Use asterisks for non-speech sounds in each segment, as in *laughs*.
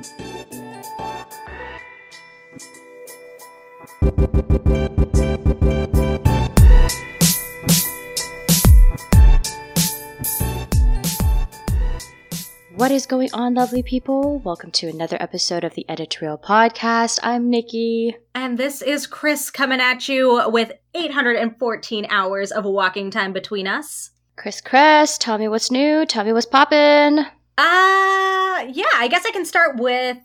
What is going on, lovely people? Welcome to another episode of the Edit 2 Real Podcast. I'm Nikki. And this is Kris coming at you with 814 hours of walking time between us. Kris Kris, tell me what's new. Tell me what's poppin'. Uh, yeah, I guess I can start with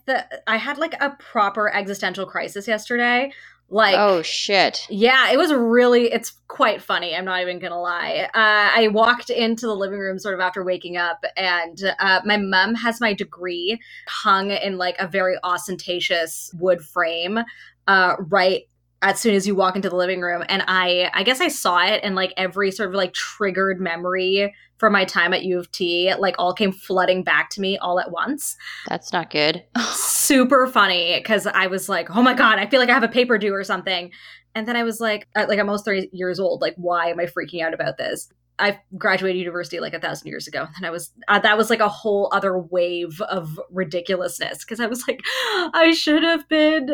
I had like a proper existential crisis yesterday. Like, oh shit. Yeah, it was really, it's quite funny. I'm not even gonna lie. Uh, I walked into the living room sort of after waking up, and uh, my mom has my degree hung in like a very ostentatious wood frame, uh, right as soon as you walk into the living room and i i guess i saw it and like every sort of like triggered memory from my time at u of t like all came flooding back to me all at once. That's not good. *laughs* Super funny because i was like oh my god i feel like i have a paper due or something. And then i was like uh, like i'm almost 30 years old like why am i freaking out about this? I graduated university like a thousand years ago, and I was uh, that was like a whole other wave of ridiculousness because I was like, *gasps* I should have been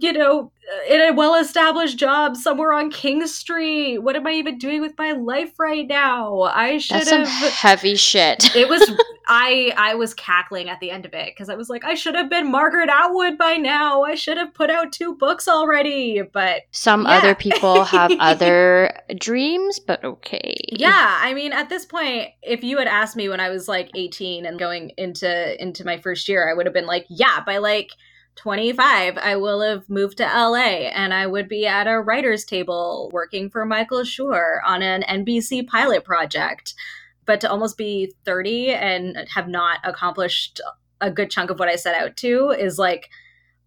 you know, in a well established job somewhere on King Street. What am I even doing with my life right now? I should have heavy shit. *laughs* it was *laughs* I I was cackling at the end of it because I was like, I should have been Margaret Atwood by now. I should have put out two books already. But some yeah. other people have *laughs* other dreams, but okay. Yeah, I mean, at this point, if you had asked me when I was like 18 and going into into my first year, I would have been like, yeah, by like 25, I will have moved to LA and I would be at a writer's table working for Michael Schur on an NBC pilot project. But to almost be 30 and have not accomplished a good chunk of what I set out to is like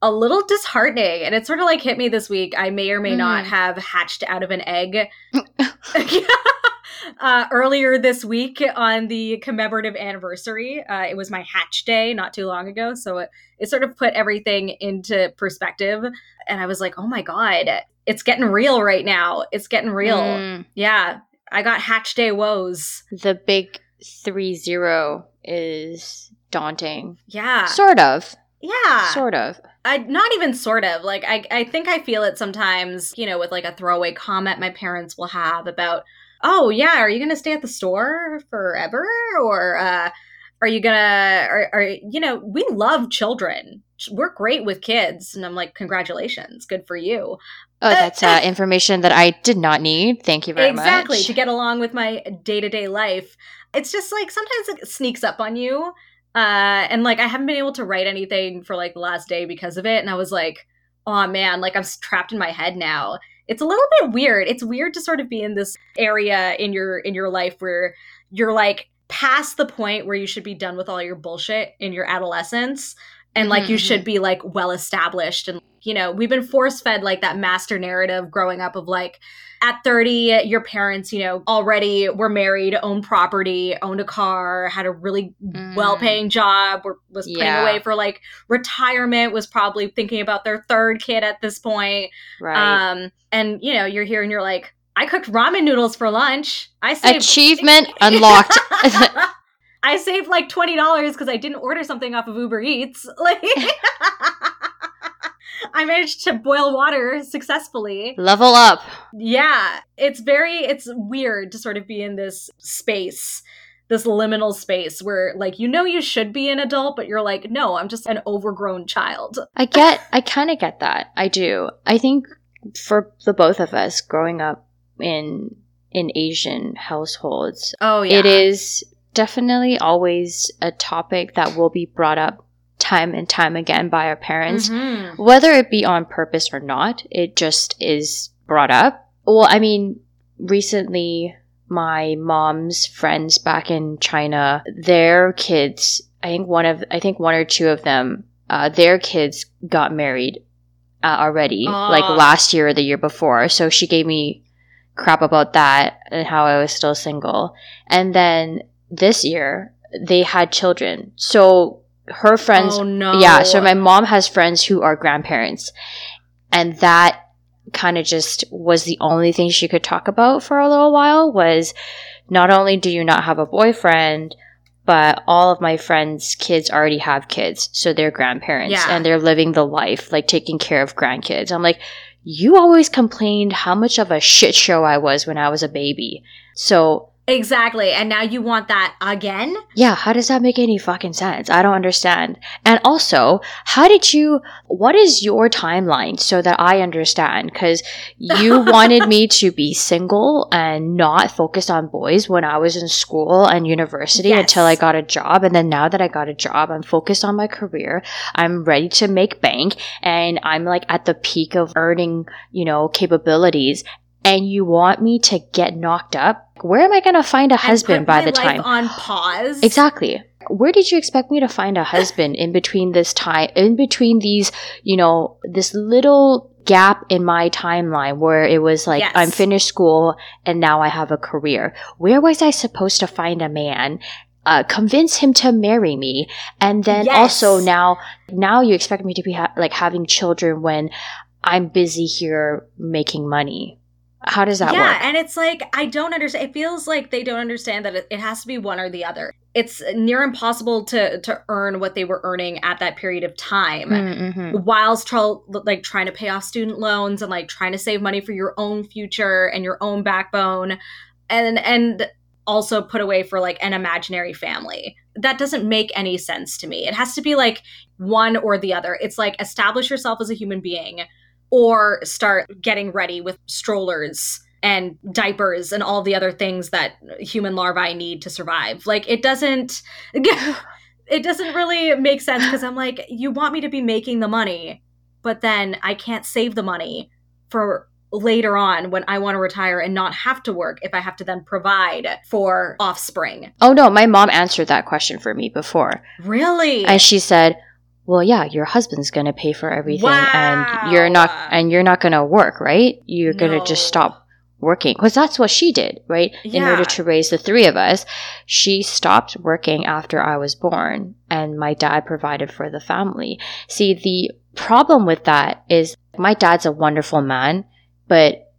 a little disheartening. And it sort of like hit me this week. I may or may mm. not have hatched out of an egg. *laughs* *laughs* *laughs* uh, earlier this week on the commemorative anniversary. Uh, it was my hatch day not too long ago. So it, it sort of put everything into perspective. And I was like, oh my God, it's getting real right now. It's getting real. Mm. Yeah. I got hatch day woes. The big three zero is daunting. Yeah. Sort of. Yeah. Sort of. I not even sort of. Like I I think I feel it sometimes, you know, with like a throwaway comment my parents will have about oh yeah, are you gonna stay at the store forever, or uh, are you gonna? Are, are you know? We love children. We're great with kids, and I'm like, congratulations, good for you. Oh, that's uh, information that I did not need. Thank you very exactly, much. Exactly to get along with my day to day life. It's just like sometimes it sneaks up on you. Uh, and like I haven't been able to write anything for like the last day because of it, and I was like, oh man, like I'm trapped in my head now it's a little bit weird. It's weird to sort of be in this area in your in your life where you're like past the point where you should be done with all your bullshit in your adolescence and like mm-hmm. you should mm-hmm. be like well established and you know we've been force fed like that master narrative growing up of like at 30 your parents you know already were married owned property owned a car had a really mm. well-paying job were, was putting yeah. away for like retirement was probably thinking about their third kid at this point right um and you know you're here and you're like i cooked ramen noodles for lunch i saved achievement *laughs* unlocked I saved like twenty dollars because I didn't order something off of Uber Eats. *laughs* Like *laughs* I managed to boil water successfully. Level up. Yeah. It's very it's weird to sort of be in this space, this liminal space where like you know you should be an adult, but you're like, no, I'm just an overgrown child. I get I kinda get that. I do. I think for the both of us growing up in in Asian households. Oh yeah. It is definitely always a topic that will be brought up time and time again by our parents, mm-hmm. whether it be on purpose or not. It just is brought up. Well, I mean, recently, my mom's friends back in China, their kids, I think one of, I think one or two of them, uh, their kids got married uh, already, Aww. like last year or the year before. So she gave me crap about that and how I was still single. And then this year, they had children. So her friends. Oh, no. Yeah. So my mom has friends who are grandparents. And that kind of just was the only thing she could talk about for a little while was not only do you not have a boyfriend, but all of my friends' kids already have kids, so they're grandparents Yeah. and they're living the life, like taking care of grandkids. I'm like, you always complained how much of a shit show I was when I was a baby. So, Exactly. And now you want that again? yeah, how does that make any fucking sense? I don't understand. And also, how did you, what is your timeline so that I understand? Because you *laughs* wanted me to be single and not focused on boys when I was in school and university Yes. until I got a job. And then now that I got a job, I'm focused on my career. I'm ready to make bank and I'm like at the peak of earning, you know, capabilities. And you want me to get knocked up? Where am I going to find a And husband by the time? on pause. Exactly. Where did you expect me to find a husband in between this time, in between these, you know, this little gap in my timeline where it was like, Yes. I'm finished school and now I have a career? Where was I supposed to find a man? Uh, convince him to marry me and then Yes. also now now you expect me to be ha- like having children when i'm busy here making money how does that work? yeah, work and it's like I don't understand. It feels like they don't understand that it, it has to be one or the other. It's near impossible to to earn what they were earning at that period of time. Mm-hmm. whilst tr- like trying to pay off student loans and like trying to save money for your own future and your own backbone and and also put away for like an imaginary family that doesn't make any sense to me it has to be like one or the other it's like establish yourself as a human being or start getting ready with strollers and diapers and all the other things that human larvae need to survive like it doesn't *laughs* it doesn't really make sense because I'm like, you want me to be making the money, but then I can't save the money for later on when I want to retire and not have to work if I have to then provide for offspring. oh no my mom answered that question for me before Really? and she said well yeah your husband's gonna pay for everything and you're not and you're not gonna work right? You're gonna just stop working because that's what she did right? In order to raise the three of us she stopped working after i was born and my dad provided for the family. See the problem with that is my dad's a wonderful man but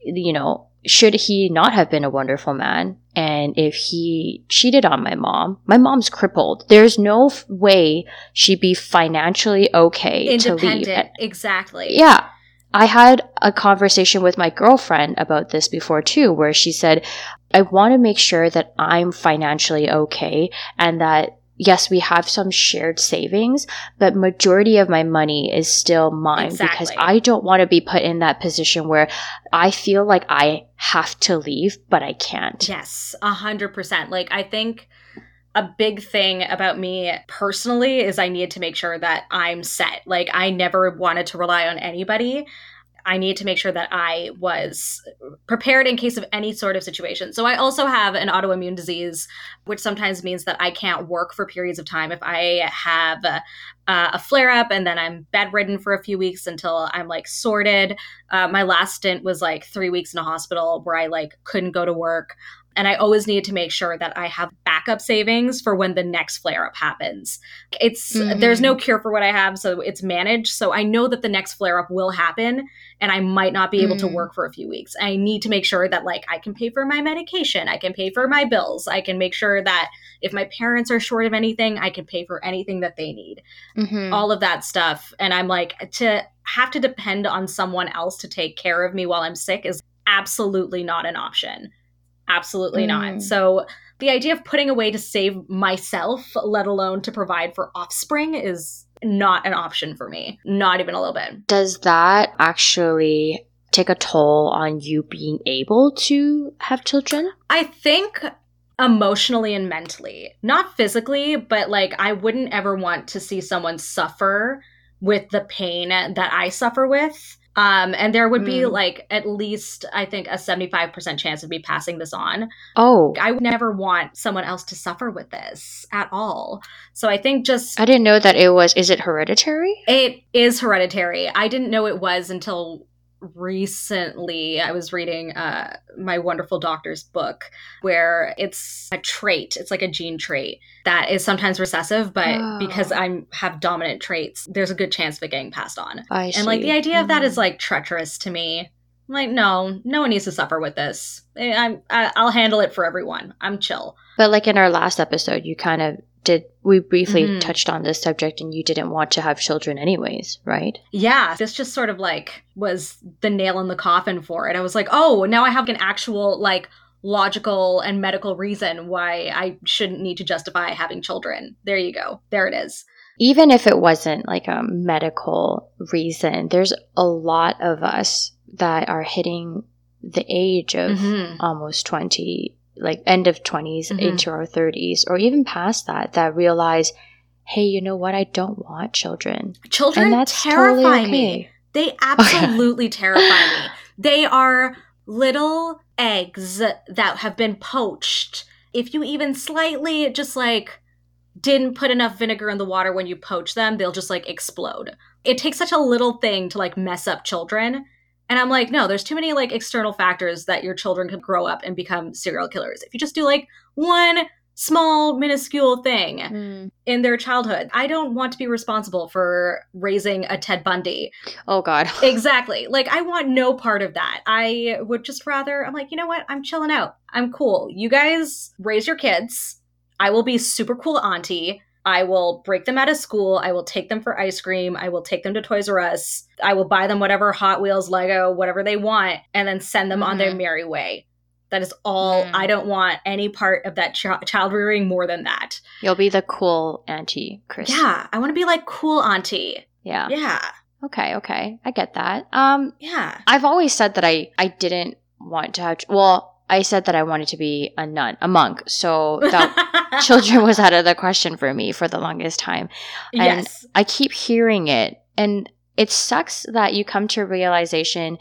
you know should he not have been a wonderful man and if he cheated on my mom my mom's crippled there's no f- way she'd be financially okay to leave Independent. Exactly. yeah. I had a conversation with my girlfriend about this before too, where she said, I want to make sure that I'm financially okay and that yes, we have some shared savings, but majority of my money is still mine because I don't want to be put in that position where I feel like I have to leave, but I can't. Yes, a hundred percent. Like I think a big thing about me personally is I needed to make sure that I'm set. Like I never wanted to rely on anybody. I need to make sure that I was prepared in case of any sort of situation. So I also have an autoimmune disease, which sometimes means that I can't work for periods of time if I have a, a flare up and then I'm bedridden for a few weeks until I'm like sorted. Uh, my last stint was like three weeks in a hospital where I like couldn't go to work. And I always need to make sure that I have backup savings for when the next flare up happens. It's Mhm. there's no cure for what I have, so it's managed. So I know that the next flare up will happen and I might not be able to Mm. work for a few weeks. I need to make sure that like I can pay for my medication, I can pay for my bills, I can make sure that if my parents are short of anything, I can pay for anything that they need. Mhm. All of that stuff. And I'm like to have to depend on someone else to take care of me while I'm sick is absolutely not an option. Absolutely Mm. not. So the idea of putting away to save myself, let alone to provide for offspring, is not an option for me. Not even a little bit. Does that actually take a toll on you being able to have children? I think emotionally and mentally, not physically, but like I wouldn't ever want to see someone suffer with the pain that I suffer with. Um, and there would be Mm. like at least, I think, a 75% chance of me passing this on. Oh, I would never want someone else to suffer with this at all. So I think just I didn't know that it was. Is it hereditary? it is hereditary. I didn't know it was until recently. I was reading uh, my wonderful doctor's book where it's a trait. It's like a gene trait that is sometimes recessive, but Oh. because I have dominant traits, there's a good chance of it getting passed on. I see. And like the idea of that is Mhm. like treacherous to me. I'm like, no, no one needs to suffer with this. I, I'm, I, I'll handle it for everyone. I'm chill. But like in our last episode, you kind of did we briefly mm-hmm. touched on this subject and you didn't want to have children anyways, right? Yeah, this just sort of like was the nail in the coffin for it. I was like, "Oh, now I have an actual like logical and medical reason why I shouldn't need to justify having children." There you go. There it is. Even if it wasn't like a medical reason, there's a lot of us that are hitting the age of mm-hmm. almost 20 like end of 20s mm-hmm. into our 30s or even past that that realize hey you know what? I don't want children. Children and that's terrify totally okay. me they *laughs* absolutely terrify me. They are little eggs that have been poached. If you even slightly just like didn't put enough vinegar in the water when you poach them they'll just like explode. It takes such a little thing to like mess up children and I'm like, no, there's too many like external factors that your children could grow up and become serial killers. If you just do like one small minuscule thing mm. in their childhood. I don't want to be responsible for raising a Ted Bundy. Oh god. *laughs* exactly. Like I want no part of that. I would just rather I'm like, you know what? I'm chilling out. I'm cool. You guys raise your kids. I will be super cool auntie. I will break them out of school. I will take them for ice cream. I will take them to Toys R Us. I will buy them whatever Hot Wheels, Lego, whatever they want, and then send them mm-hmm. on their mm-hmm. merry way. That is all. Mm. I don't want any part of that ch- child rearing more than that. You'll be the cool auntie, Kris. Yeah, I want to be like cool auntie. Yeah. Yeah. Okay, okay. I get that. Um yeah. I've always said that I I didn't want to have well, I said that I wanted to be a nun, a monk. So *laughs* that children was out of the question for me for the longest time. And yes. I keep hearing it. And it sucks that you come to a realization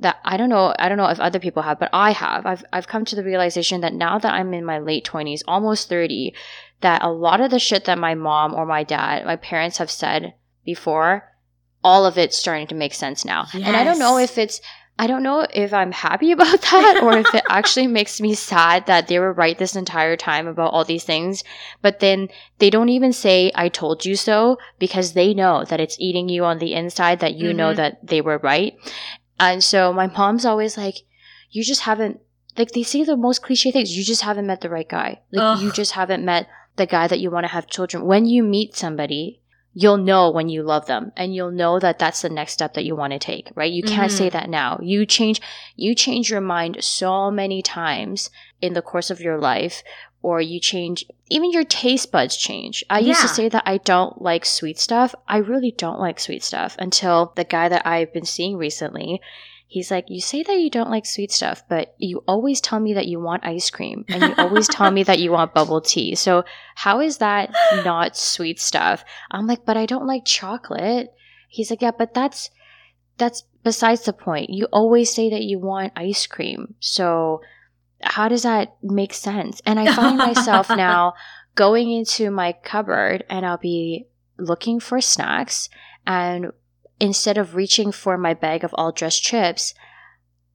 that I don't know, I don't know if other people have, but I have. I've I've come to the realization that now that I'm in my late 20s, almost 30, that a lot of the shit that my mom or my dad, my parents have said before, all of it's starting to make sense now. Yes. And I don't know if it's I don't know if I'm happy *laughs* about that or if it actually makes me sad that they were right this entire time about all these things. But then they don't even say, I told you so, because they know that it's eating you on the inside, that you mm-hmm. know that they were right. And so my mom's always like, you just haven't, like, they say the most cliche things. You just haven't met the right guy. Like, Ugh. you just haven't met the guy that you want to have children. When you meet somebody, you'll know when you love them and you'll know that that's the next step that you want to take right you can't mm-hmm. say that now you change you change your mind so many times in the course of your life or you change even your taste buds change i yeah. used to say that i don't like sweet stuff i really don't like sweet stuff until the guy that i've been seeing recently he's like, You say that you don't like sweet stuff, but you always tell me that you want ice cream and you always *laughs* tell me that you want bubble tea. So, how is that *laughs* not sweet stuff? I'm like, But I don't like chocolate. He's like, Yeah, but that's that's besides the point. You always say that you want ice cream. So, how does that make sense? And I find myself *laughs* now going into my cupboard and I'll be looking for snacks and instead of reaching for my bag of all dressed chips,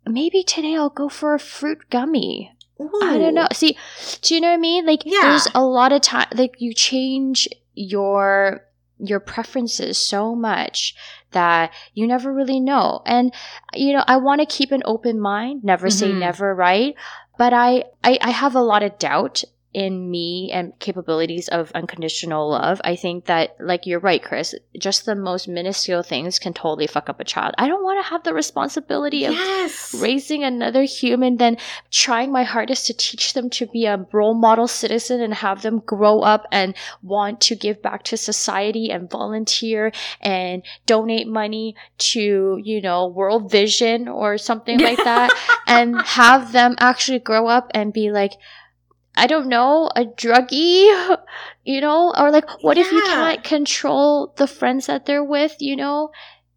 maybe today I'll go for a fruit gummy. Ooh. I don't know. See, do you know what I mean? Like, yeah. there's a lot of time. Like, you change your your preferences so much that you never really know. And you know, I want to keep an open mind. Never mm-hmm. say never, right? But I, I I have a lot of doubt in me and capabilities of unconditional love. I think that, like, you're right, Kris, just the most minuscule things can totally fuck up a child. I don't want to have the responsibility yes. of raising another human, then trying my hardest to teach them to be a role model citizen and have them grow up and want to give back to society and volunteer and donate money to, you know, World Vision or something like that *laughs* and have them actually grow up and be like, I don't know, a druggie, *laughs* you know, or like, what yeah. if you can't control the friends that they're with, you know?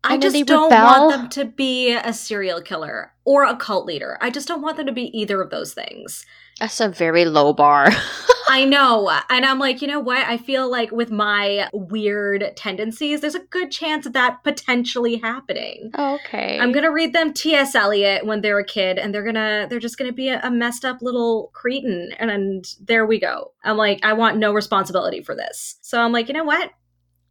I just don't rebel? want them to be a serial killer or a cult leader. I just don't want them to be either of those things. That's a very low bar. *laughs* I know. And I'm like, you know what? I feel like with my weird tendencies, there's a good chance of that potentially happening. Okay. I'm going to read them T.S. Eliot when they're a kid and they're going to they're just going to be a, a, messed up little cretin and, and there we go. I'm like, I want no responsibility for this. So I'm like, you know what?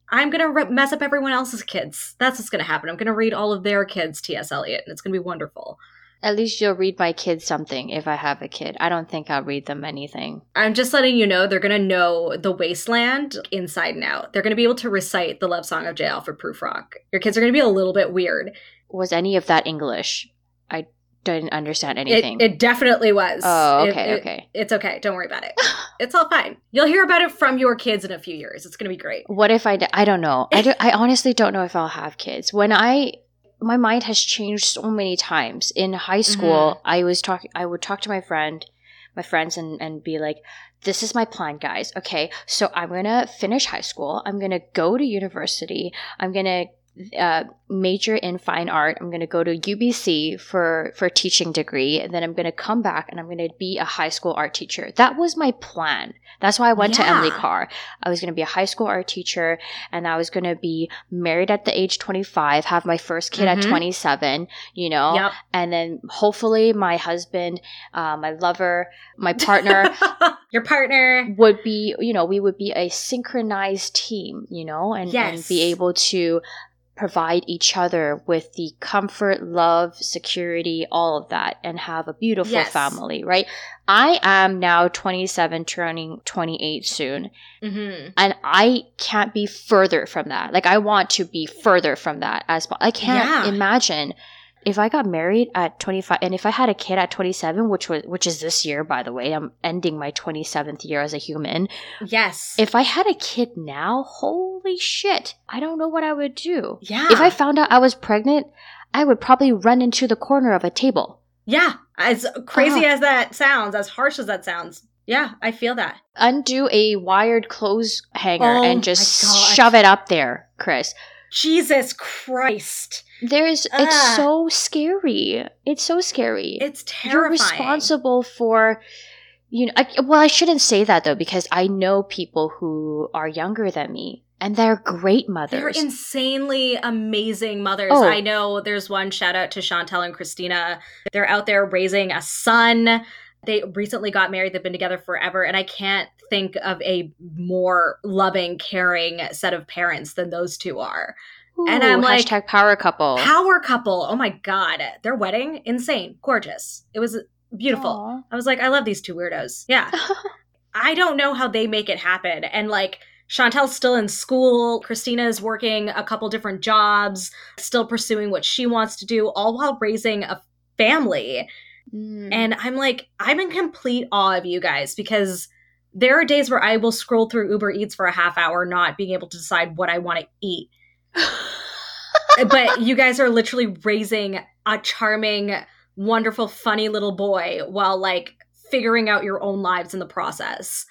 I'm gonna re- mess up everyone else's kids. That's what's gonna happen. I'm gonna read all of their kids T.S. Eliot, and it's gonna be wonderful. At least you'll read my kids something if I have a kid. I don't think I'll read them anything. I'm just letting you know they're gonna know the wasteland inside and out. They're gonna be able to recite the love song of J. Alfred Prufrock. Your kids are gonna be a little bit weird. Was any of that English? I didn't understand anything. it definitely was. oh, It- okay, it- okay. It's okay. Don't worry about it. *laughs* It's all fine. You'll hear about it from your kids in a few years. It's gonna be great. What if I? d- I don't know. I, *laughs* do, I honestly don't know if I'll have kids. When I, my mind has changed so many times. In high school, mm-hmm. I was talking. I would talk to my friend, my friends, and and be like, "This is my plan, guys. Okay, so I'm gonna finish high school. I'm gonna go to university. I'm gonna." Uh, major in fine art. I'm going to go to UBC for for a teaching degree, and then I'm going to come back and I'm going to be a high school art teacher. That was my plan. That's why I went to Emily Carr. I was going to be a high school art teacher, and I was going to be married at the age 25, have my first kid Mhm. at 27. You know, Yep. and then hopefully my husband, uh, my lover, my partner *laughs* your partner. would be, you know, we would be a synchronized team, you know, and, and be able to provide each other with the comfort, love, security, all of that, and have a beautiful Yes. family, right? I am now 27, turning 28 soon, hmm and I can't be further from that. Like, I want to be further from that as po- I can't Yeah. imagine if I got married at 25 and if I had a kid at 27, which was which is this year by the way, I'm ending my 27th year as a human. Yes. If I had a kid now, holy shit, I don't know what I would do. yeah. If I found out I was pregnant, I would probably run into the corner of a table. yeah. As crazy Uh-huh. as that sounds, as harsh as that sounds, yeah, I feel that. Undo a wired clothes hanger Oh and just shove it up there, Kris. Jesus Christ. There's Ah. it's so scary. It's so scary. It's terrifying. You're responsible for you know I, well i shouldn't say that though because i know people who are younger than me and they're great mothers. They're insanely amazing mothers. Oh. I know there's one shout out to Chantel and Christina. They're out there raising a son. They recently got married. They've been together forever. And I can't think of a more loving, caring set of parents than those two are. And I'm like, hashtag power couple Power couple. Oh my God. Their wedding, insane, gorgeous. It was beautiful. Aw. I was like, I love these two weirdos. Yeah. *laughs* I don't know how they make it happen. And like, Chantel's still in school. Christina's working a couple different jobs, still pursuing what she wants to do, all while raising a family. Mm. And I'm like, I'm in complete awe of you guys because there are days where I will scroll through Uber Eats for a half hour, not being able to decide what I want to eat. But you guys are literally raising a charming, wonderful, funny little boy while like figuring out your own lives in the process.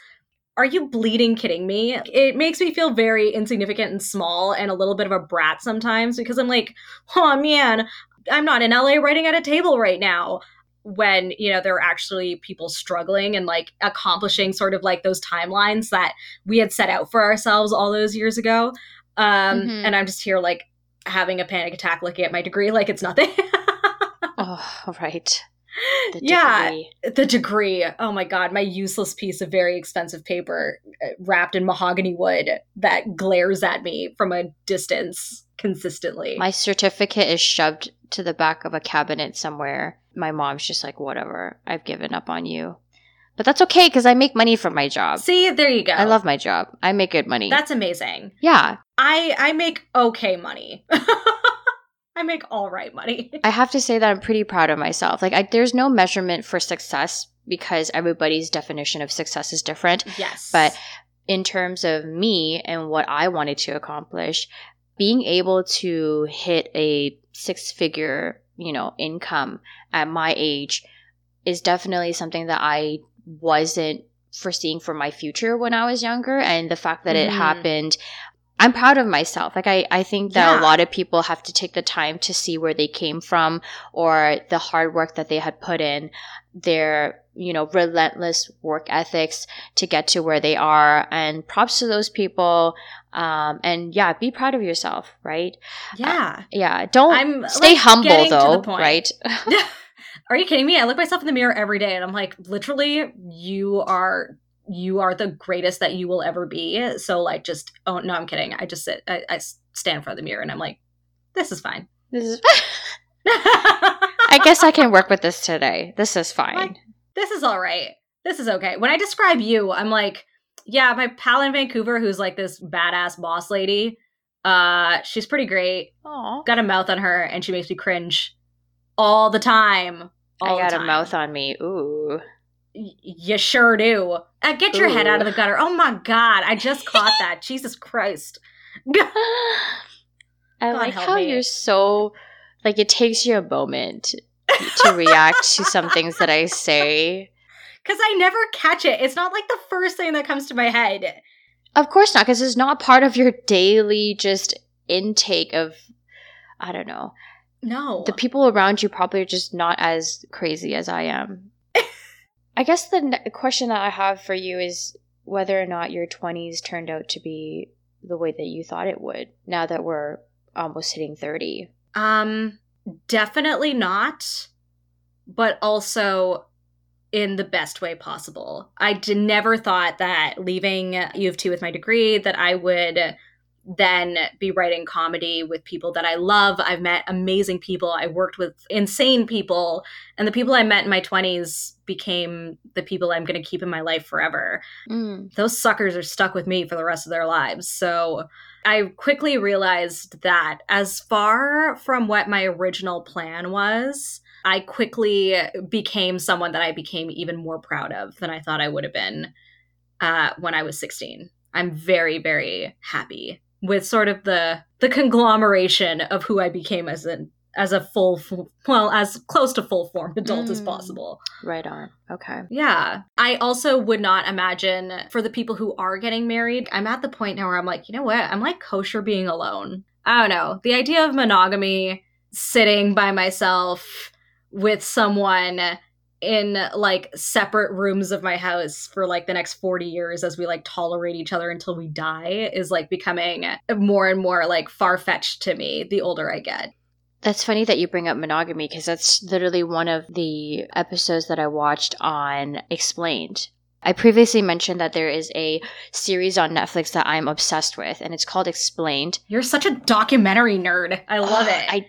Are you bleeding kidding me? It makes me feel very insignificant and small and a little bit of a brat sometimes because I'm like, oh man, I'm not in LA writing at a table right now. When, you know, there are actually people struggling and like accomplishing sort of like those timelines that we had set out for ourselves all those years ago. Um, Mhm. And I'm just here like having a panic attack looking at my degree like it's nothing. *laughs* oh right the Yeah. degree. the degree. Oh my god, my useless piece of very expensive paper uh, wrapped in mahogany wood that glares at me from a distance consistently. my certificate is shoved to the back of a cabinet somewhere my mom's just like whatever i've given up on you but that's okay because i make money from my job See, there you go. i love my job i make good money That's amazing. yeah I I make okay money. *laughs* I make all right money. *laughs* I have to say that I'm pretty proud of myself. Like, I, there's no measurement for success because everybody's definition of success is different. Yes. But in terms of me and what I wanted to accomplish, being able to hit a six figure, you know, income at my age is definitely something that I wasn't foreseeing for my future when I was younger. And the fact that it Mhm. happened I'm proud of myself. Like I, I think that Yeah. a lot of people have to take the time to see where they came from or the hard work that they had put in, their, you know, relentless work ethics to get to where they are. And props to those people. Um, and yeah, be proud of yourself, right? yeah. Yeah. Don't I'm, stay like, humble getting to the though, right? *laughs* *laughs* Are you kidding me? I look myself in the mirror every day and I'm like, literally, you are you are the greatest that you will ever be. So like, just oh no, I'm kidding. I just sit, I, I stand in front of the mirror and I'm like, this is fine. This is. *laughs* I guess I can work with this today. This is fine. Like, this is all right. This is okay. When I describe you, I'm like, yeah, my pal in Vancouver who's like this badass boss lady. Uh, she's pretty great. Aww. Got a mouth on her, and she makes me cringe all the time. All I got a mouth on me. Ooh. You sure do. Uh, get your Ooh. head out of the gutter. Oh my god, I just *laughs* caught that. Jesus Christ. *laughs* I god like how me. you're so like it takes you a moment to *laughs* react to some things that I say. Because I never catch it. It's not like the first thing that comes to my head. Of course not, because it's not part of your daily just intake of, I don't know. No. The people around you probably are just not as crazy as I am. I guess the ne- question that I have for you is whether or not your 20s turned out to be the way that you thought it would now that we're almost hitting 30. Um, definitely not, but also in the best way possible. I d- never thought that leaving U of T with my degree that I would then be writing comedy with people that I love. I've met amazing people. I worked with insane people. And the people I met in my 20s became the people I'm going to keep in my life forever. Mm. Those suckers are stuck with me for the rest of their lives. So I quickly realized that as far from what my original plan was, I quickly became someone that I became even more proud of than I thought I would have been uh, when I was 16. I'm very, very happy with sort of the the conglomeration of who I became as an as a full well as close to full formed adult mm. as possible. Right on. Okay. Yeah. I also would not imagine for the people who are getting married i'm at the point now where i'm like you know what? I'm like kosher being alone. I don't know. The idea of monogamy sitting by myself with someone in like separate rooms of my house for like the next 40 years as we like tolerate each other until we die is like becoming more and more like far fetched to me the older I get. That's funny that you bring up monogamy because that's literally one of the episodes that I watched on Explained. I previously mentioned that there is a series on Netflix that I'm obsessed with, and it's called Explained. You're such a documentary nerd. I love it. I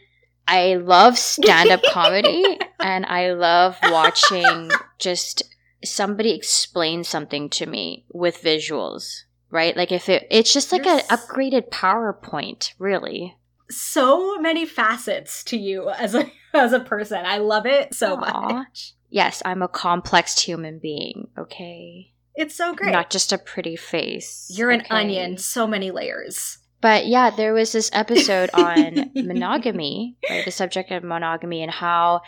I love stand up *laughs* comedy, and I love watching just somebody explain something to me with visuals. Right, like if it, it's just like an upgraded PowerPoint, really so many facets to you as a *laughs* as a person. I love it so Aww. much. Yes, I'm a complex human being, okay? It's so great. Not just a pretty face. You're okay? an onion, so many layers. But yeah, there was this episode on *laughs* monogamy, right? The subject of monogamy and how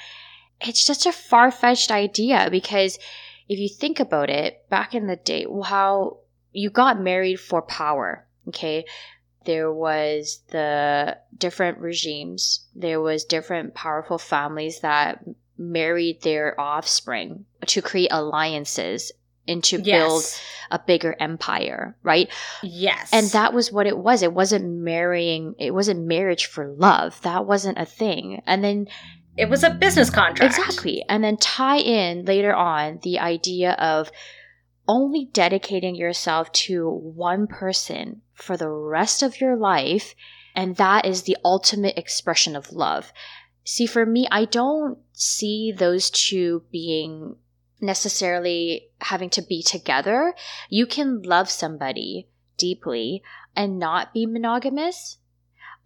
it's just a far fetched idea because if you think about it, back in the day, how you got married for power, okay? there was the different regimes there was different powerful families that married their offspring to create alliances and to yes. build a bigger empire right? Yes. And that was what it was. It wasn't marrying it wasn't marriage for love. That wasn't a thing. And then it was a business contract. Exactly. And then tie in later on the idea of only dedicating yourself to one person for the rest of your life, and that is the ultimate expression of love. See, for me, I don't see those two being necessarily having to be together. You can love somebody deeply and not be monogamous.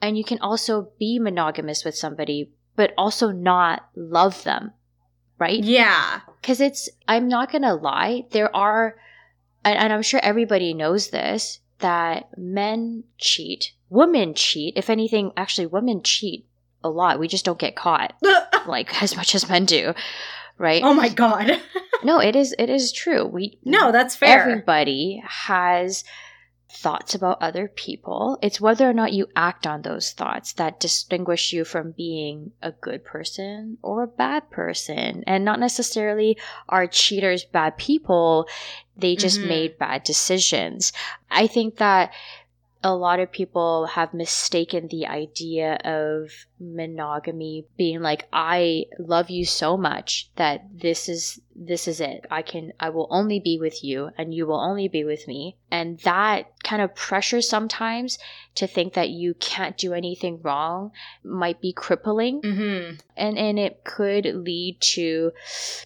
And you can also be monogamous with somebody, but also not love them right? Yeah. Because it's, I'm not going to lie, there are, and, and, I'm sure everybody knows this, that men cheat, women cheat. If anything, actually, women cheat a lot. We just don't get caught *laughs* like as much as men do, right? Oh my god. *laughs* no, it is it is true. We No, that's fair. Everybody has thoughts about other people. It's whether or not you act on those thoughts that distinguish you from being a good person or a bad person. And not necessarily are cheaters bad people, they just mm-hmm. made bad decisions. I think that a lot of people have mistaken the idea of monogamy being like I love you so much that this is this is it. I can I will only be with you and you will only be with me. And that kind of pressure sometimes to think that you can't do anything wrong might be crippling. Mm-hmm. And and it could lead to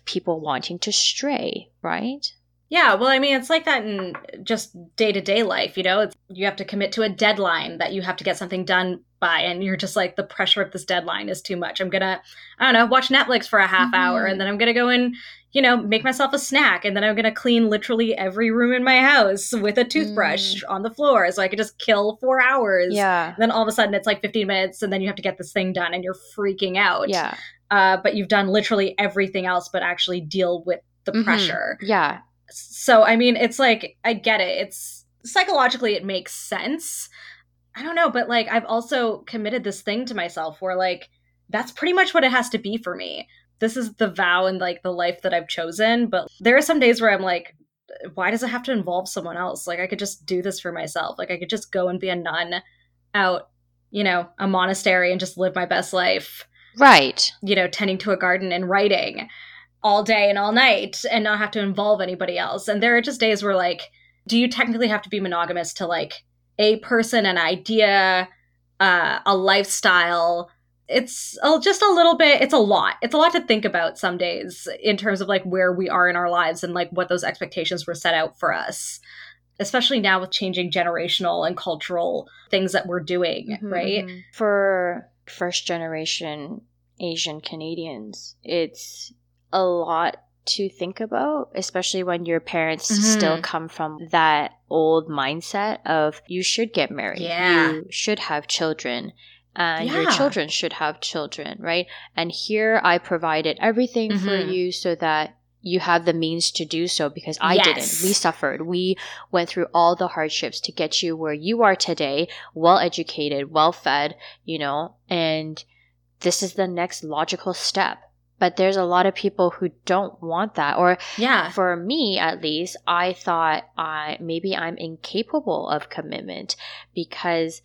people wanting to stray, right? Yeah, well, I mean, it's like that in just day to day life, you know? It's, you have to commit to a deadline that you have to get something done by, and you're just like, the pressure of this deadline is too much. I'm gonna, I don't know, watch Netflix for a half mm-hmm. hour, and then I'm gonna go and, you know, make myself a snack, and then I'm gonna clean literally every room in my house with a toothbrush mm. on the floor, so I could just kill four hours. Yeah. And then all of a sudden it's like 15 minutes, and then you have to get this thing done, and you're freaking out. Yeah. Uh, but you've done literally everything else but actually deal with the mm-hmm. pressure. Yeah so I mean, it's like I get it. It's psychologically it makes sense. I don't know, but like I've also committed this thing to myself where like that's pretty much what it has to be for me. This is the vow and like the life that I've chosen, but there are some days where I'm like why does it have to involve someone else? Like I could just do this for myself. Like I could just go and be a nun out, you know, a monastery and just live my best life. Right. You know, tending to a garden and writing all day and all night and not have to involve anybody else. And there are just days where like, do you technically have to be monogamous to like a person, an idea, uh, a lifestyle? It's just a little bit, it's a lot. It's a lot to think about some days in terms of like where we are in our lives and like what those expectations were set out for us especially now with changing generational and cultural things that we're doing, mm-hmm. right? Mm-hmm. For first generation Asian Canadians, it's a lot to think about, especially when your parents mm-hmm. still come from that old mindset of you should get married, yeah. you should have children, and yeah. your children should have children, right? And here I provided everything mm-hmm. for you so that you have the means to do so because I yes. didn't. We suffered. We went through all the hardships to get you where you are today, well educated, well fed, you know, and this is the next logical step but there's a lot of people who don't want that or yeah. for me at least i thought i maybe i'm incapable of commitment because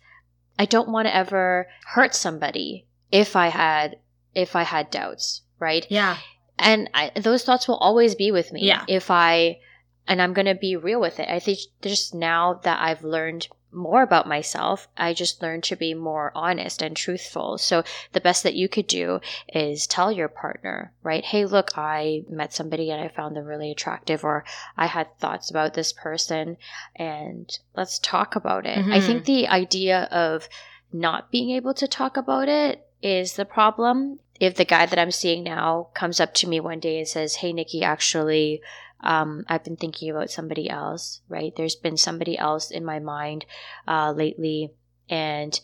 i don't want to ever hurt somebody if i had if i had doubts right? Yeah. And I, those thoughts will always be with me yeah. if i and i'm going to be real with it. I think just now that i've learned more about myself, I just learned to be more honest and truthful. So the best that you could do is tell your partner, right? Hey, look, I met somebody and I found them really attractive, or I had thoughts about this person and let's talk about it. Mm-hmm. I think the idea of not being able to talk about it is the problem. If the guy that I'm seeing now comes up to me one day and says, Hey, Nikki, actually, um, I've been thinking about somebody else, right? There's been somebody else in my mind uh, lately, and,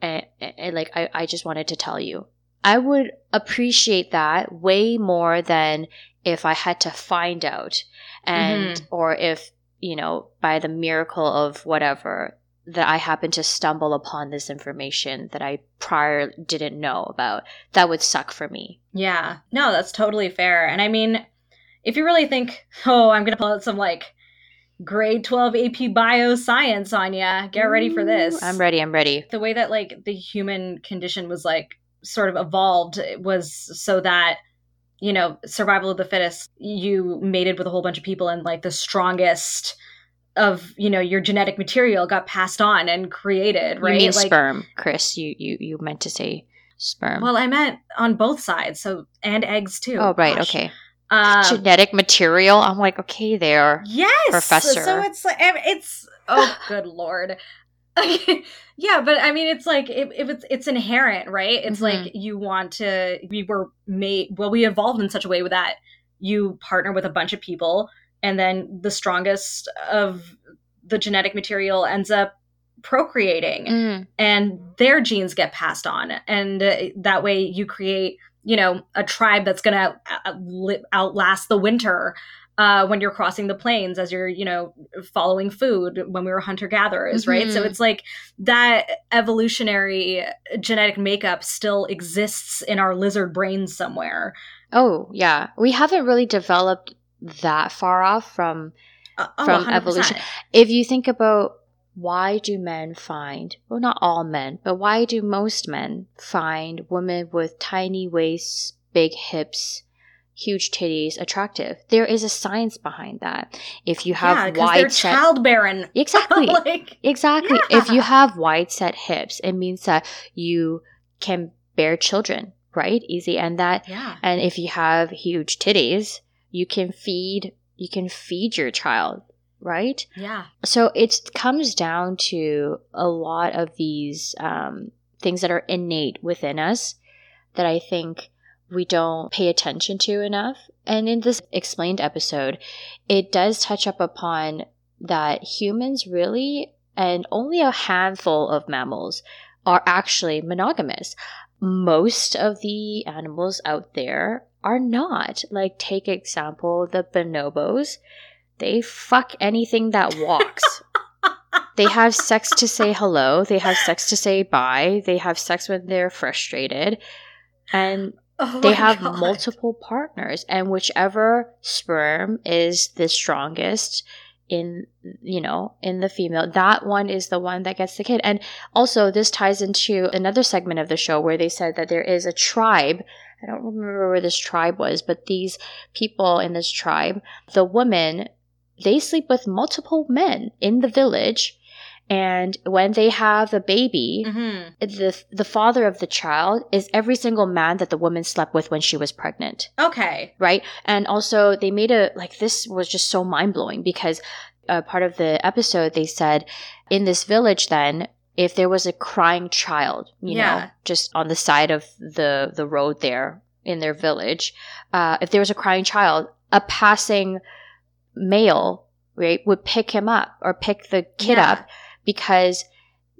and, and like I, I just wanted to tell you. I would appreciate that way more than if I had to find out, and mm-hmm. or if you know by the miracle of whatever that I happen to stumble upon this information that I prior didn't know about. That would suck for me. Yeah. No, that's totally fair. And I mean, if you really think, oh, I'm going to pull out some like grade 12 AP bio science on ya, get ready for this. I'm ready. I'm ready. The way that like the human condition was like sort of evolved was so that you know survival of the fittest you mated with a whole bunch of people and like the strongest of you know your genetic material got passed on and created right you mean like, sperm Kris you you you meant to say sperm well i meant on both sides so and eggs too oh right Gosh. okay um, genetic material. I'm like, okay, there, yes, professor. So it's like it's oh, *laughs* good lord. *laughs* yeah, but I mean, it's like if, if it's it's inherent, right? It's mm-hmm. like you want to. We were made well. We evolved in such a way with that you partner with a bunch of people, and then the strongest of the genetic material ends up procreating, mm. and their genes get passed on, and uh, that way you create you know a tribe that's going to outlast the winter uh, when you're crossing the plains as you're you know following food when we were hunter gatherers mm-hmm. right so mm-hmm. it's like that evolutionary genetic makeup still exists in our lizard brains somewhere oh yeah we haven't really developed that far off from uh, oh, from 100%. evolution if you think about why do men find, well, not all men, but why do most men find women with tiny waists, big hips, huge titties attractive? There is a science behind that. If you have yeah, wide they're set, childbearing. *laughs* exactly, *laughs* like, exactly. Yeah. If you have wide set hips, it means that you can bear children, right? Easy, and that yeah. and if you have huge titties, you can feed you can feed your child, right? Yeah. So it comes down to a lot of these um, things that are innate within us that I think we don't pay attention to enough. And in this explained episode, it does touch up upon that humans really, and only a handful of mammals, are actually monogamous. Most of the animals out there are not. Like, take example the bonobos. They fuck anything that walks. *laughs* they have sex to say hello. They have sex to say bye. They have sex when they're frustrated. And Oh they have God. multiple partners. And whichever sperm is the strongest in, you know, in the female, that one is the one that gets the kid. And also, this ties into another segment of the show where they said that there is a tribe. I don't remember where this tribe was, but these people in this tribe, the women, they sleep with multiple men in the village. And when they have a baby, Mhm. the the father of the child is every single man that the woman slept with when she was pregnant, Okay. right? And also they made a like this was just so mind blowing because uh, part of the episode they said in this village then if there was a crying child, you know, just on the side of the the road there in their village, uh, if there was a crying child, a passing male right would pick him up or pick the kid Yeah. up because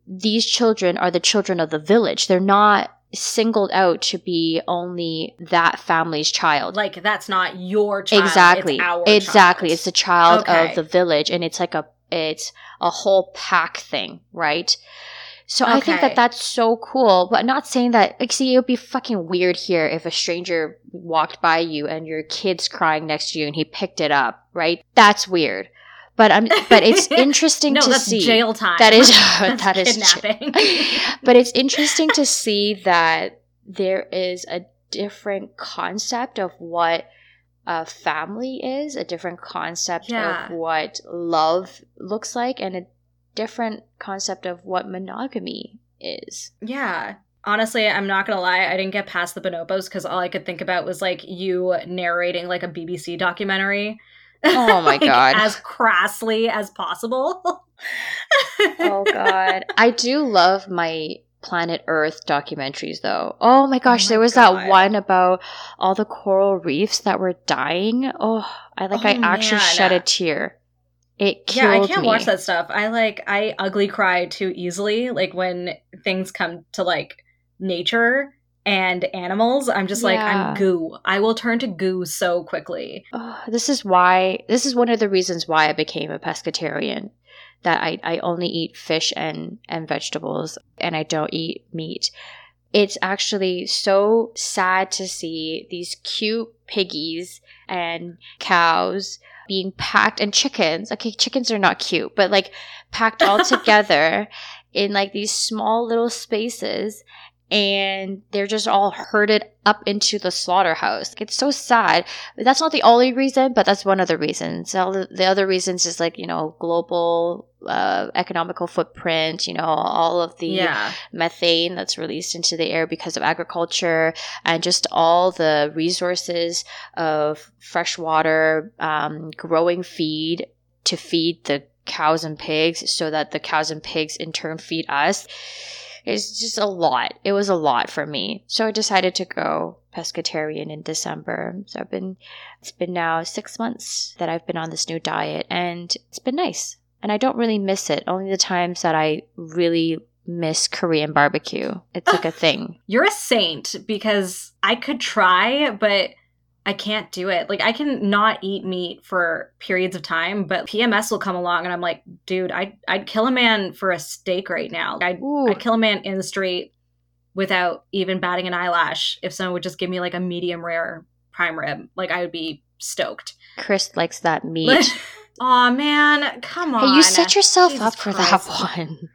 these children are the children of the village. They're not singled out to be only that family's child. Like that's not your child. exactly. It's our exactly. child. It's the child Okay. of the village and it's like a it's a whole pack thing, right? So I think that that's so cool, but not saying that. Like, see, it would be fucking weird here if a stranger walked by you and your kid's crying next to you and he picked it up, right? That's weird. But I'm, but it's *laughs* interesting no, to that's see. jail time. That is *laughs* That's that is kidnapping. *laughs* but it's interesting to see that there is a different concept of what a family is, a different concept Yeah. of what love looks like, and a different concept of what monogamy is. yeah. Honestly, I'm not gonna lie. I didn't get past the bonobos because all I could think about was like you narrating like a BBC documentary. Oh my *laughs* Like, God. As crassly as possible. Oh *laughs* god. I do love my Planet Earth documentaries though. Oh my oh gosh, my there was God. that one about all the coral reefs that were dying. Oh, I like I Oh, actually man. shed a tear. It killed Yeah, I can't me. watch that stuff. I like I ugly cry too easily. Like when things come to like nature and animals, I'm just like Yeah. I'm goo. I will turn to goo so quickly. Oh, this is why this is one of the reasons why I became a pescatarian. That I, I only eat fish and, and vegetables and I don't eat meat. It's actually so sad to see these cute piggies and cows being packed and chickens. Okay, chickens are not cute, but like packed all *laughs* together in like these small little spaces and they're just all herded up into the slaughterhouse. It's so sad. That's not the only reason, but that's one of the reasons. The, the other reasons is like, you know, global uh, economical footprint, you know, all of the yeah. methane that's released into the air because of agriculture and just all the resources of fresh water, um, growing feed to feed the cows and pigs so that the cows and pigs in turn feed us. It's just a lot. It was a lot for me. So I decided to go pescatarian in December. So I've been, it's been now six months that I've been on this new diet and it's been nice. And I don't really miss it. Only the times that I really miss Korean barbecue. It's like a *laughs* thing. You're a saint because I could try, but I can't do it. Like I can not eat meat for periods of time, but PMS will come along and I'm like, dude, I I'd kill a man for a steak right now. I'd, I'd kill a man in the street without even batting an eyelash if someone would just give me like a medium rare prime rib. Like I would be stoked. Kris likes that meat. *laughs* Aw, man, come on. Hey, you set yourself Jesus up for Christ. that one.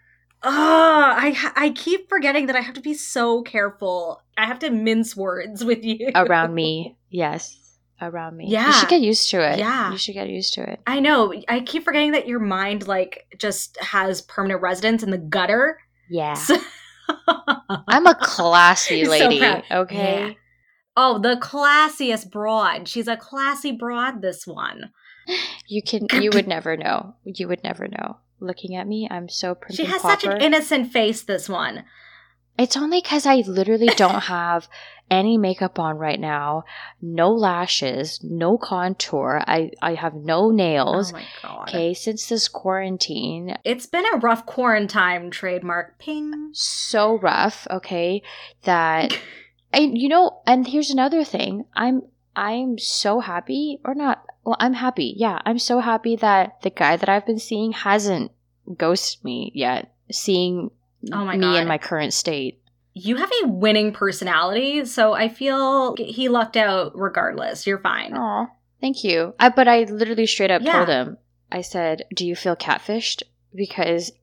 Up Hey, you set yourself Jesus up for Christ. that one. Oh, I I keep forgetting that I have to be so careful. I have to mince words with you Around me, *laughs* yes. Around me. Yeah, you should get used to it. Yeah. You should get used to it. I know. I keep forgetting that your mind like just has permanent residence in the gutter. Yeah. So- *laughs* I'm a classy lady. proud. okay. Yeah. Oh, the classiest broad. She's a classy broad. This one. You can you would never know. You would never know. Looking at me, I'm so prim She has such an innocent face. This one. It's only because I literally don't *laughs* have any makeup on right now, no lashes, no contour. I, I have no nails. Oh my god. Okay, since this quarantine, It's been a rough quarantine. Trademark. Ping. so rough. Okay, that *laughs* and you know, and here's another thing. I'm I'm so happy, or not. Well, I'm happy. Yeah, I'm so happy that the guy that I've been seeing hasn't ghosted me yet. Seeing Oh me God. in my current state. You have a winning personality, so I feel he lucked out regardless. You're fine. Oh, thank you. I but I literally straight up Yeah. told him. I said, "Do you feel catfished?" Because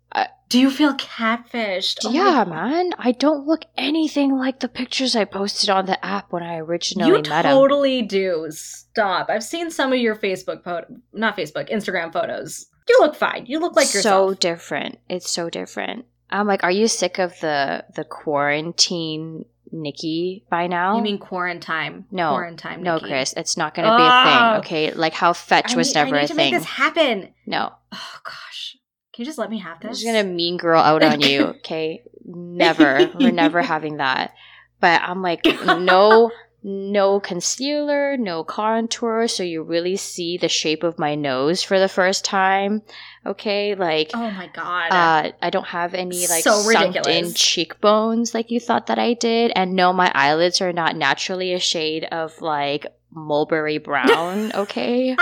Do you feel catfished? Oh yeah, man, I don't look anything like the pictures I posted on the app when I originally You met him. You totally do. Stop. I've seen some of your Facebook photo, not Facebook, Instagram photos. You look fine. You look like yourself. so different. It's so different. I'm like, are you sick of the the quarantine Nikki by now? you mean quarantine? No. quarantine. no, Nikki. Kris? It's not going to be a thing. Ah! Okay, like how fetch I was need, never I need a to thing. make this happen. no, Oh gosh, can you just let me have I'm this? just gonna mean girl out on you. *laughs* Okay, never. We're never *laughs* having that. But I'm like, no, no concealer, no contour, so you really see the shape of my nose for the first time. Okay, like. Oh my god. Uh, I don't have any like So sunk in cheekbones like you thought that I did, and no, my eyelids are not naturally a shade of like mulberry brown. *laughs* Okay,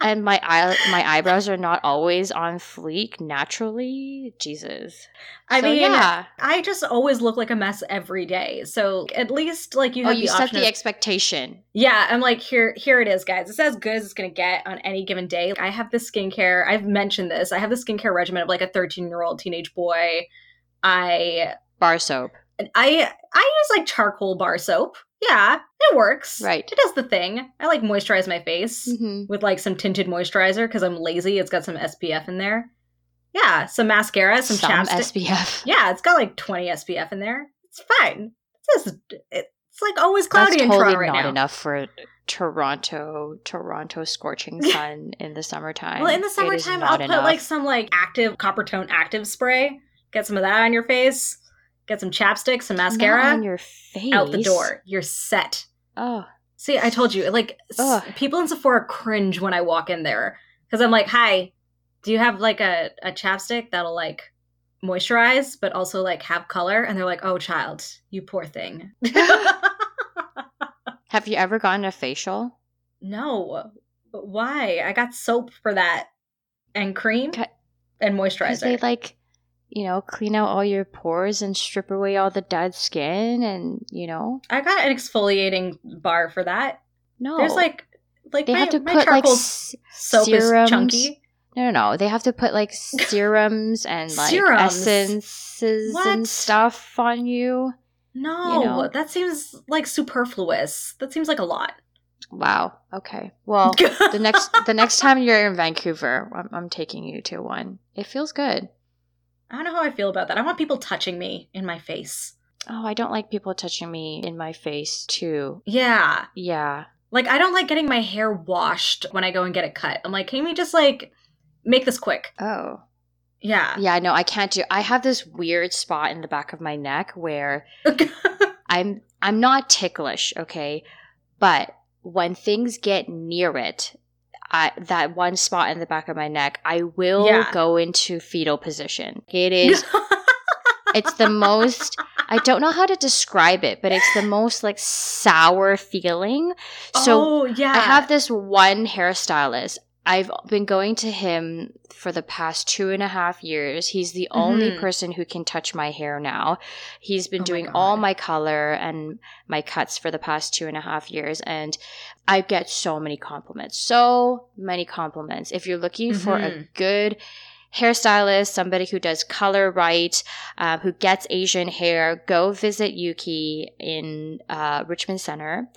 and my eye my eyebrows are not always on fleek naturally. Jesus, I So, mean, yeah. I just always look like a mess every day. So at least like you oh, have you the set the of- expectation. yeah, I'm like here. Here it is, guys. It's as good as it's gonna get on any given day. I have the skincare. I've mentioned this. I have the skincare regimen of like a 13 year old teenage boy. I Bar soap, I I use like charcoal bar soap. Yeah, it works. Right. It does the thing. I like moisturize my face hmm with like some tinted moisturizer because I'm lazy. It's got some SPF in there. Yeah, some mascara, some, some chapstick. SPF. Yeah, it's got like 20 SPF in there. It's fine. It's just, it's like always cloudy That's in totally Toronto right not now. enough for Toronto, Toronto scorching *laughs* sun in the summertime. Well, in the summertime, I'll put enough. like some like active Coppertone active spray. Get some of that on your face. Get some chapstick, some Not mascara. on your face. out the door. You're set. Oh, See, I told you, like Ugh. people in Sephora cringe when I walk in there because I'm like, "Hi, do you have like a a chapstick that'll like moisturize but also like have color?" And they're like, "Oh, child, you poor thing." *laughs* have you ever gotten a facial? no, but why? I got soap for that and cream and moisturizer. they like, you know, clean out all your pores and strip away all the dead skin, and you know, I got an exfoliating bar for that. no, There's like like they my, have to put like charcoal s- soap serums. is chunky. no, no, no. They have to put like *laughs* serums and like Serums? essences What? and stuff on you. No, know. that seems like superfluous. That seems like a lot. Wow. Okay. Well, *laughs* the next the next time you're in Vancouver, I'm, I'm taking you to one. It feels good. I don't know how I feel about that. I want people touching me in my face. Oh, I don't like people touching me in my face too. Yeah. Yeah. Like I don't like getting my hair washed when I go and get it cut. I'm like, can we just like make this quick? Oh. Yeah. Yeah, no, I can't do. I have this weird spot in the back of my neck where *laughs* I'm I'm not ticklish, okay? But when things get near it, I that one spot in the back of my neck, I will Yeah. go into fetal position. It *laughs* is it's the most I don't know how to describe it, but it's the most like sour feeling. So oh yeah. I have this one hairstylist. I've been going to him for the past two and a half years. He's the only Mhm. person who can touch my hair now. He's been Oh doing God. all my color and my cuts for the past two and a half years. And I get so many compliments. So many compliments. If you're looking for a Mhm. good hairstylist, somebody who does color right, um, who gets Asian hair, go visit Yuki in uh, Richmond Centre.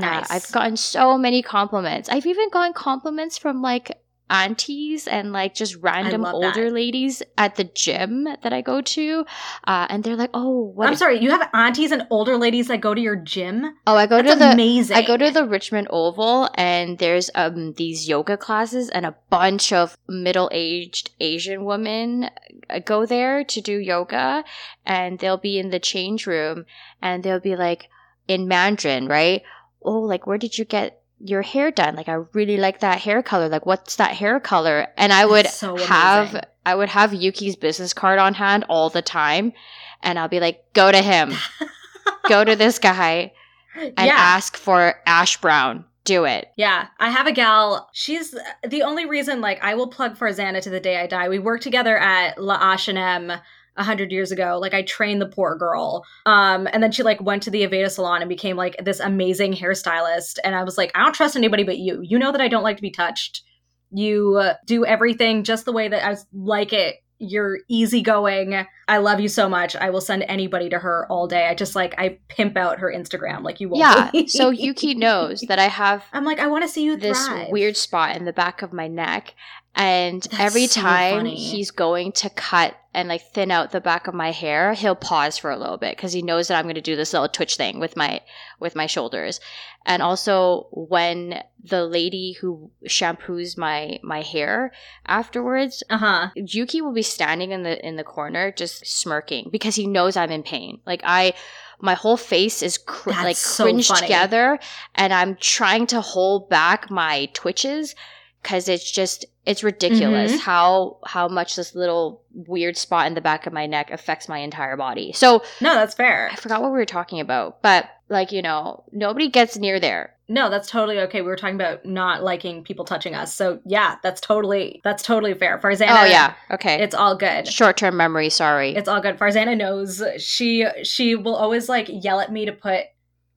Nice. I've gotten so many compliments. I've even gotten compliments from like aunties and like just random older that. ladies at the gym that I go to. Uh, and they're like, oh, what? I'm sorry, you have aunties and older ladies that go to your gym? oh, I go That's to the. amazing. I go to the Richmond Oval and there's um these yoga classes and a bunch of middle-aged Asian women uh, go there to do yoga and they'll be in the change room and they'll be like in Mandarin, right? Oh, like where did you get your hair done? Like I really like that hair color. Like what's that hair color? And I would so have. I would have Yuki's business card on hand all the time and I'll be like, go to him. *laughs* go to this guy and yeah. ask for ash brown. Do it. Yeah, I have a gal. She's the only reason, like, I will plug Farzana to the day I die. We worked together at La H&M a hundred years ago. Like, I trained the poor girl. Um, and then she, like, went to the Aveda salon and became, like, this amazing hairstylist. And I was like, I don't trust anybody but you. You know that I don't like to be touched. You uh, do everything just the way that I like it. You're easygoing. I love you so much. I will send anybody to her all day. I just, like, I pimp out her Instagram. Like, you won't Yeah. So Yuki *laughs* knows that I have I'm like, I want to see you this thrive. weird spot in the back of my neck. And That's every so time funny. he's going to cut and like thin out the back of my hair, he'll pause for a little bit because he knows that I'm going to do this little twitch thing with my with my shoulders. And also when the lady who shampoos my my hair afterwards, Uh huh. Yuki will be standing in the in the corner just smirking because he knows I'm in pain. Like I my whole face is cr- like so cringed funny. together and I'm trying to hold back my twitches cuz it's just it's ridiculous Mhm. how how much this little weird spot in the back of my neck affects my entire body. So, No, that's fair. I forgot what we were talking about, but like, you know, nobody gets near there. No, that's totally okay. We were talking about not liking people touching us. So yeah, that's totally that's totally fair. Farzana oh yeah, okay. it's all good. Short-term memory, sorry. It's all good. Farzana knows she she will always like yell at me to put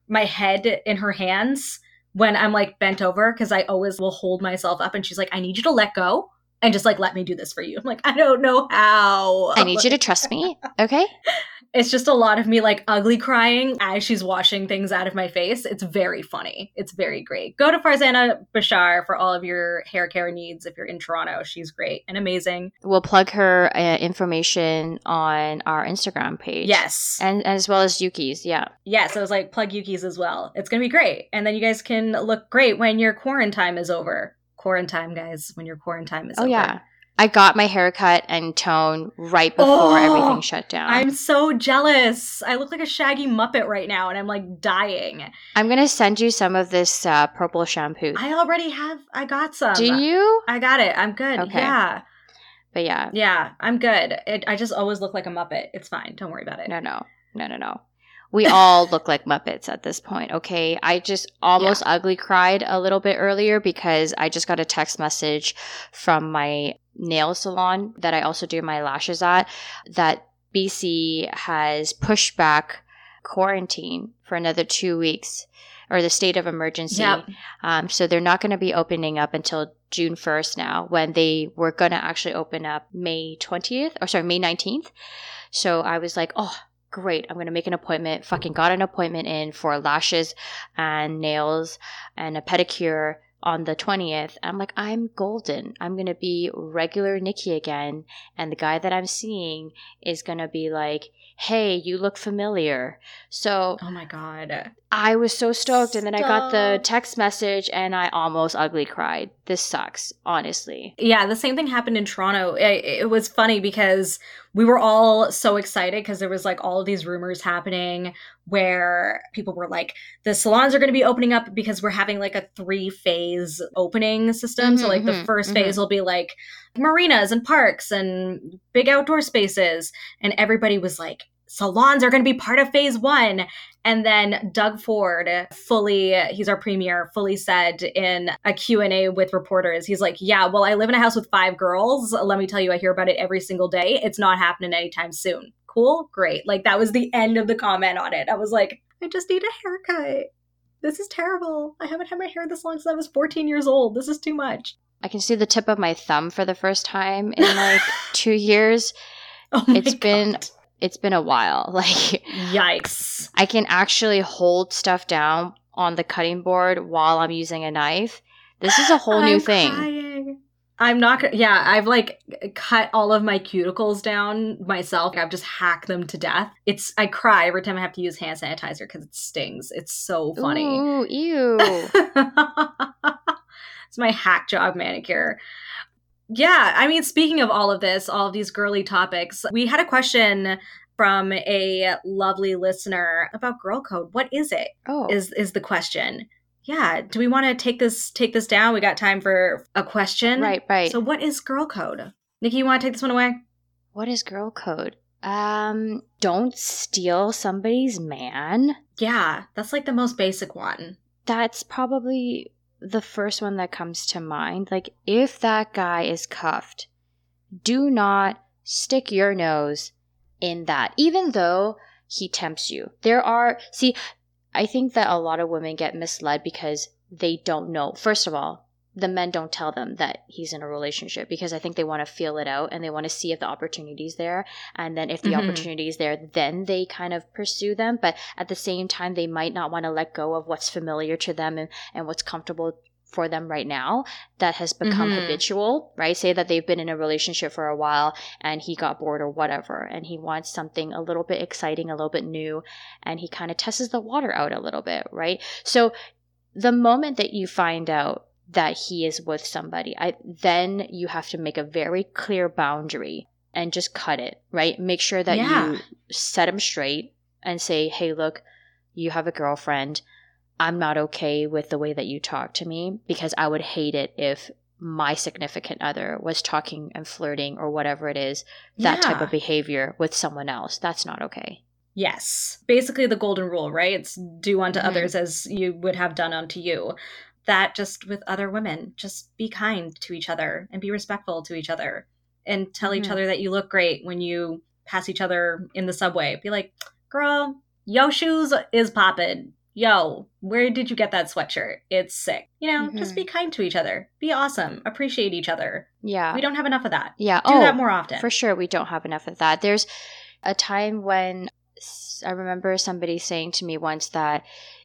my head in her hands when I'm like bent over because I always will hold myself up and she's like, I need you to let go and just like let me do this for you. I'm like, I don't know how. I need you to trust me, okay? *laughs* It's just a lot of me like ugly crying as she's washing things out of my face. It's very funny. It's very great. Go to Farzana Bashar for all of your hair care needs if you're in Toronto. She's great and amazing. We'll plug her uh, information on our Instagram page. Yes. And as well as Yuki's, yeah. yes, I was like, plug Yuki's as well. It's going to be great. And then you guys can look great when your quarantine is over. Quarantine, guys, when your quarantine is Oh over. yeah. I got my haircut and tone right before Oh, everything shut down. I'm so jealous. I look like a shaggy Muppet right now and I'm like dying. I'm gonna send you some of this uh, purple shampoo. I already have, I got some. Do you? I got it. I'm good. Okay. Yeah. But yeah, Yeah, I'm good. It, I just always look like a Muppet. It's fine. Don't worry about it. no, no, no, no, no. We all look like Muppets at this point. Okay, I just almost ugly cried a little bit earlier because I just got a text message from my nail salon that I also do my lashes at that BC has pushed back quarantine for another two weeks or the state of emergency. Yep. Um, so they're not going to be opening up until June 1st now, when they were going to actually open up May 20th, or sorry, May 19th. So I was like, oh, great. I'm going to make an appointment. Fucking got an appointment in for lashes and nails and a pedicure on the 20th. I'm like, I'm golden. I'm going to be regular Nikki again. And the guy that I'm seeing is going to be like, hey, you look familiar. So Oh my god. I was so stoked, and then I got the text message, and I almost ugly cried. This sucks, honestly. Yeah, the same thing happened in Toronto. It, it was funny because we were all so excited because there was like all of these rumors happening where people were like, the salons are going to be opening up because we're having like a three phase opening system. so, Mhm, like, the mhm, 1st mhm. phase will be like marinas and parks and big outdoor spaces. And everybody was like, salons are going to be part of phase one. And then Doug Ford fully, he's our premier, fully said in a Q&A with reporters, he's like, yeah, well, I live in a house with five girls. Let me tell you, I hear about it every single day. It's not happening anytime soon. Cool? Great. Like that was the end of the comment on it. I was like, I just need a haircut. This is terrible. I haven't had my hair this long since I was 14 years old. This is too much. I can see the tip of my thumb for the first time in like *laughs* two years. Oh it's God. been it's been a while. *laughs* Like Yikes. I can actually hold stuff down on the cutting board while I'm using a knife. This is a whole *laughs* new I'm thing. crying. I'm not. Yeah, I've like cut all of my cuticles down myself. I've just hacked them to death. It's I cry every time I have to use hand sanitizer because it stings. It's so funny. Ooh, ew. *laughs* it's my hack job manicure. Yeah, I mean, speaking of all of this, all of these girly topics, we had a question from a lovely listener about girl code. What is it? oh, Is is the question? Yeah. Do we want to take this take this down? We got time for a question. right, right. So, what is girl code? Nikki, you want to take this one away? what is girl code? Um, don't steal somebody's man. Yeah, that's like the most basic one. That's probably the first one that comes to mind. Like, if that guy is cuffed, do not stick your nose in that, even though he tempts you. There are, see, I think that a lot of women get misled because they don't know. First of all, the men don't tell them that he's in a relationship because I think they want to feel it out and they want to see if the opportunity's there. And then if the Mhm. opportunity is there, then they kind of pursue them. But at the same time, they might not want to let go of what's familiar to them and, and what's comfortable for them right now that has become Mhm. habitual, right? Say that they've been in a relationship for a while and he got bored or whatever, and he wants something a little bit exciting, a little bit new, and he kind of tests the water out a little bit, right? So the moment that you find out that he is with somebody, I then you have to make a very clear boundary and just cut it, right? Make sure that Yeah. you set him straight and say, "Hey, look, you have a girlfriend. I'm not okay with the way that you talk to me because I would hate it if my significant other was talking and flirting or whatever it is, that type of behavior with someone else. That's not okay." Yes. Basically, the golden rule, right? It's do unto Mhm. others as you would have done unto you. That just with other women, just be kind to each other and be respectful to each other and tell each Mhm. other that you look great when you pass each other in the subway. Be like, girl, yo shoes is poppin'. Yo, where did you get that sweatshirt? It's sick. You know, just Mhm. be kind to each other. Be awesome. Appreciate each other. Yeah. We don't have enough of that. yeah. Do oh, that more often. For sure, we don't have enough of that. There's a time when I remember somebody saying to me once that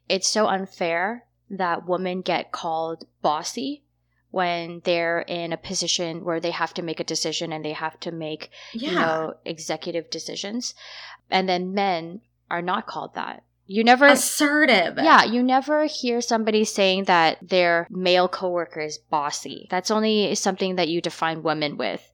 it's so unfair that women get called bossy when they're in a position where they have to make a decision and they have to make, yeah. you know, executive decisions. And then men are not called that. You never Assertive. yeah, you never hear somebody saying that their male coworker is bossy. That's only something that you define women with.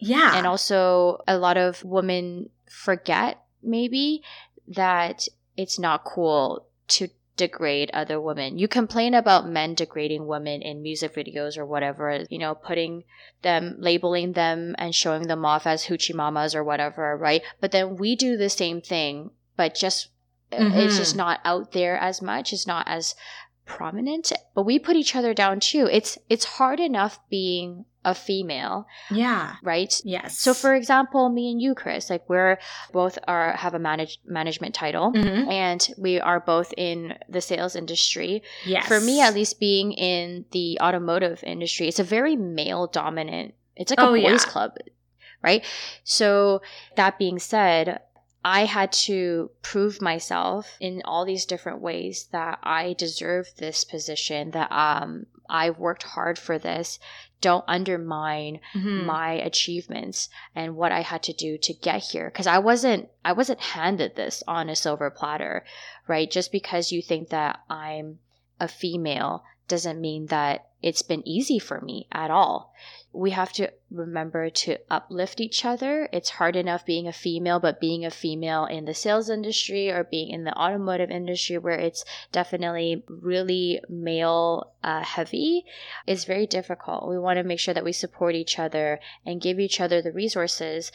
Yeah. And also, a lot of women forget maybe that it's not cool to degrade other women. You complain about men degrading women in music videos or whatever, you know, putting them, labeling them and showing them off as hoochie mamas or whatever, right? But then we do the same thing, but just it's just Mhm. not out there as much. It's not as prominent. But we put each other down too. It's it's hard enough being a female, yeah. right? Yes. So for example, me and you, Kris, like we're both are have a manage, management title. Mhm. And we are both in the sales industry. yes. For me, at least, being in the automotive industry, it's a very male dominant. It's like Oh, a boys yeah. club, right? So that being said, I had to prove myself in all these different ways that I deserve this position. That um, I worked hard for this. Don't undermine Mhm. my achievements and what I had to do to get here because I wasn't I wasn't handed this on a silver platter, right? Just because you think that I'm a female doesn't mean that it's been easy for me at all. We have to remember to uplift each other. It's hard enough being a female, but being a female in the sales industry or being in the automotive industry where it's definitely really male uh, heavy is very difficult. We want to make sure that we support each other and give each other the resources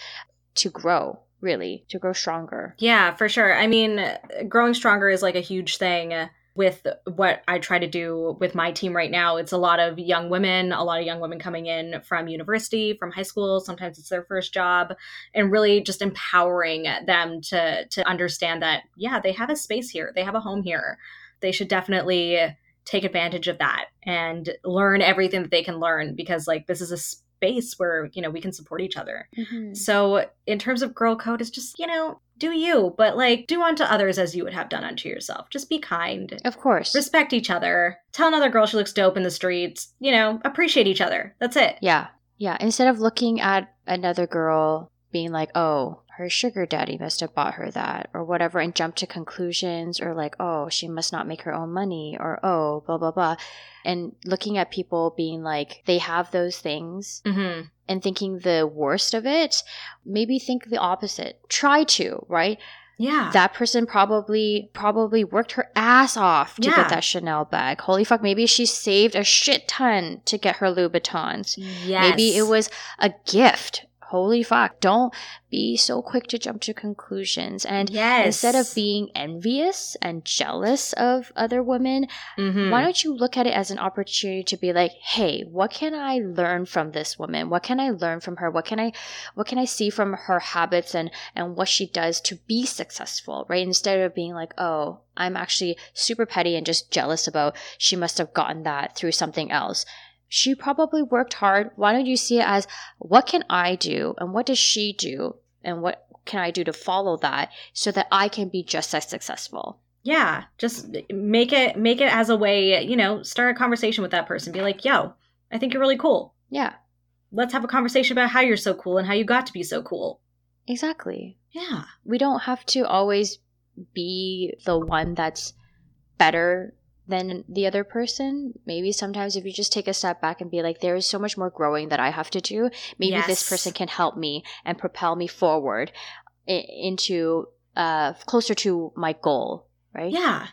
to grow, really, to grow stronger. Yeah, for sure. I mean, growing stronger is like a huge thing with what I try to do with my team right now. It's a lot of young women, a lot of young women coming in from university, from high school, sometimes it's their first job, and really just empowering them to to understand that yeah, they have a space here. They have a home here. They should definitely take advantage of that and learn everything that they can learn because like this is a space where you know we can support each other mm-hmm. so in terms of girl code it's just you know do you but like do unto others as you would have done unto yourself. Just be kind. Of course. Respect each other. Tell another girl she looks dope in the streets. You know appreciate each other. That's it. Yeah. Yeah. Instead of looking at another girl being like oh her sugar daddy must have bought her that or whatever and jump to conclusions or like oh she must not make her own money or oh blah blah blah and looking at people being like they have those things mm-hmm. and thinking the worst of it maybe think the opposite try to right yeah. That person probably probably worked her ass off to yeah. get that Chanel bag. Holy fuck, maybe she saved a shit ton to get her Louboutins. Yes. Maybe it was a gift holy fuck, don't be so quick to jump to conclusions. And yes. instead of being envious and jealous of other women, mm-hmm. why don't you look at it as an opportunity to be like, hey, what can I learn from this woman? What can I learn from her? What can I what can I see from her habits and and what she does to be successful, right? Instead of being like, oh, I'm actually super petty and just jealous about she must have gotten that through something else she probably worked hard. Why don't you see it as what can I do and what does she do and what can I do to follow that so that I can be just as successful? Yeah, just make it make it as a way, you know, start a conversation with that person. Be like, "Yo, I think you're really cool." Yeah. Let's have a conversation about how you're so cool and how you got to be so cool. Exactly. Yeah. We don't have to always be the one that's better than the other person. Maybe sometimes if you just take a step back and be like, there is so much more growing that I have to do, maybe yes. this person can help me and propel me forward into uh, closer to my goal, right? Yeah,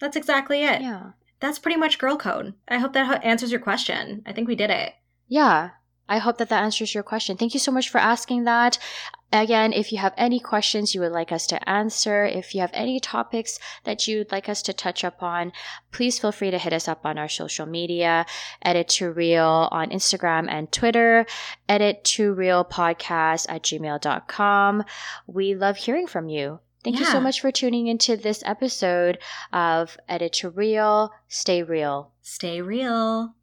that's exactly it. Yeah. That's pretty much girl code. I hope that answers your question. I think we did it. Yeah. I hope that that answers your question. Thank you so much for asking that. Again, if you have any questions you would like us to answer, if you have any topics that you'd like us to touch upon, please feel free to hit us up on our social media, edit to real on Instagram and Twitter, edit to real podcast at gmail.com. We love hearing from you. Thank yeah. you so much for tuning into this episode of Edit 2 Real. Stay real. Stay real.